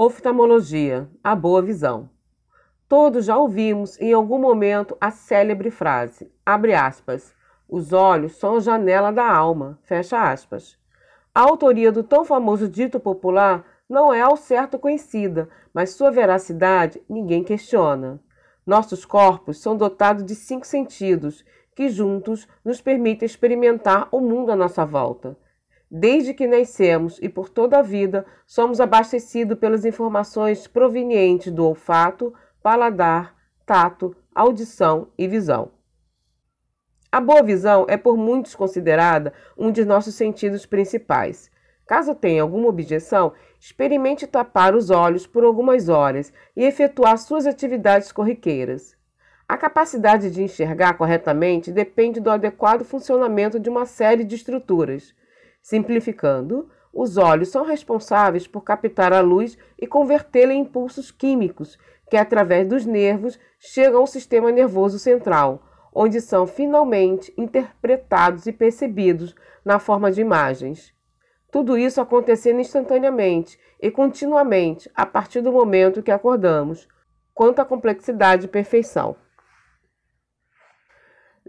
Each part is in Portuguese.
Oftalmologia, a boa visão. Todos já ouvimos em algum momento a célebre frase, abre aspas, os olhos são a janela da alma, fecha aspas. A autoria do tão famoso dito popular não é ao certo conhecida, mas sua veracidade ninguém questiona. Nossos corpos são dotados de cinco sentidos, que juntos nos permitem experimentar o mundo à nossa volta. Desde que nascemos e por toda a vida, somos abastecidos pelas informações provenientes do olfato, paladar, tato, audição e visão. A boa visão é por muitos considerada um de nossos sentidos principais. Caso tenha alguma objeção, experimente tapar os olhos por algumas horas e efetuar suas atividades corriqueiras. A capacidade de enxergar corretamente depende do adequado funcionamento de uma série de estruturas. Simplificando, os olhos são responsáveis por captar a luz e convertê-la em impulsos químicos, que através dos nervos chegam ao sistema nervoso central, onde são finalmente interpretados e percebidos na forma de imagens. Tudo isso acontecendo instantaneamente e continuamente a partir do momento que acordamos, quanto à complexidade e perfeição.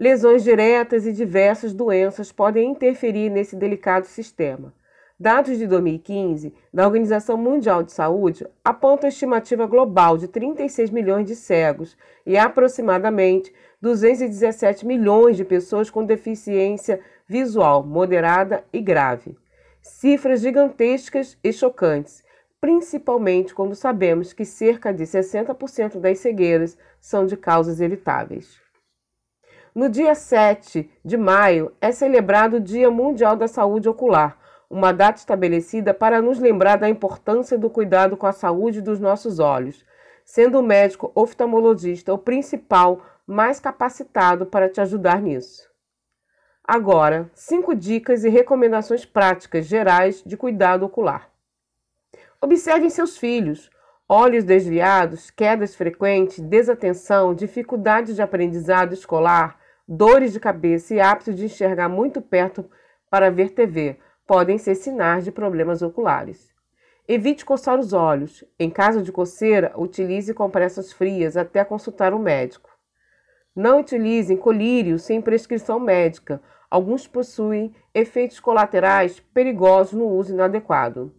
Lesões diretas e diversas doenças podem interferir nesse delicado sistema. Dados de 2015 da Organização Mundial de Saúde apontam a estimativa global de 36 milhões de cegos e aproximadamente 217 milhões de pessoas com deficiência visual moderada e grave. Cifras gigantescas e chocantes, principalmente quando sabemos que cerca de 60% das cegueiras são de causas evitáveis. No dia 7 de maio é celebrado o Dia Mundial da Saúde Ocular, uma data estabelecida para nos lembrar da importância do cuidado com a saúde dos nossos olhos, sendo o médico oftalmologista o principal, mais capacitado para te ajudar nisso. Agora, cinco dicas e recomendações práticas gerais de cuidado ocular. Observem seus filhos. Olhos desviados, quedas frequentes, desatenção, dificuldades de aprendizado escolar, dores de cabeça e hábito de enxergar muito perto para ver TV podem ser sinais de problemas oculares. Evite coçar os olhos. Em caso de coceira, utilize compressas frias até consultar o médico. Não utilizem colírio sem prescrição médica. Alguns possuem efeitos colaterais perigosos no uso inadequado.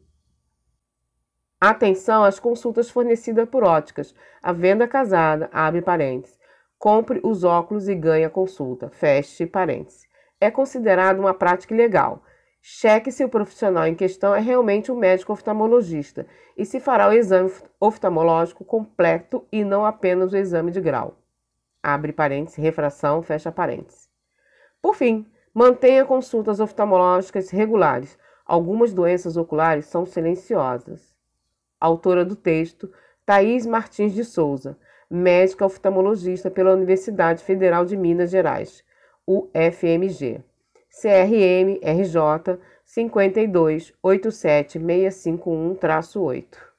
Atenção às consultas fornecidas por óticas. A venda casada, abre parênteses, Compre os óculos e ganhe a consulta. Feche parênteses. É considerado uma prática ilegal. Cheque se o profissional em questão é realmente um médico oftalmologista e se fará o exame oftalmológico completo e não apenas o exame de grau. Abre parênteses, refração, fecha parênteses. Por fim, mantenha consultas oftalmológicas regulares. Algumas doenças oculares são silenciosas. Autora do texto, Thaís Martins de Souza médica oftalmologista pela Universidade Federal de Minas Gerais, UFMG. CRM RJ 5287651-8.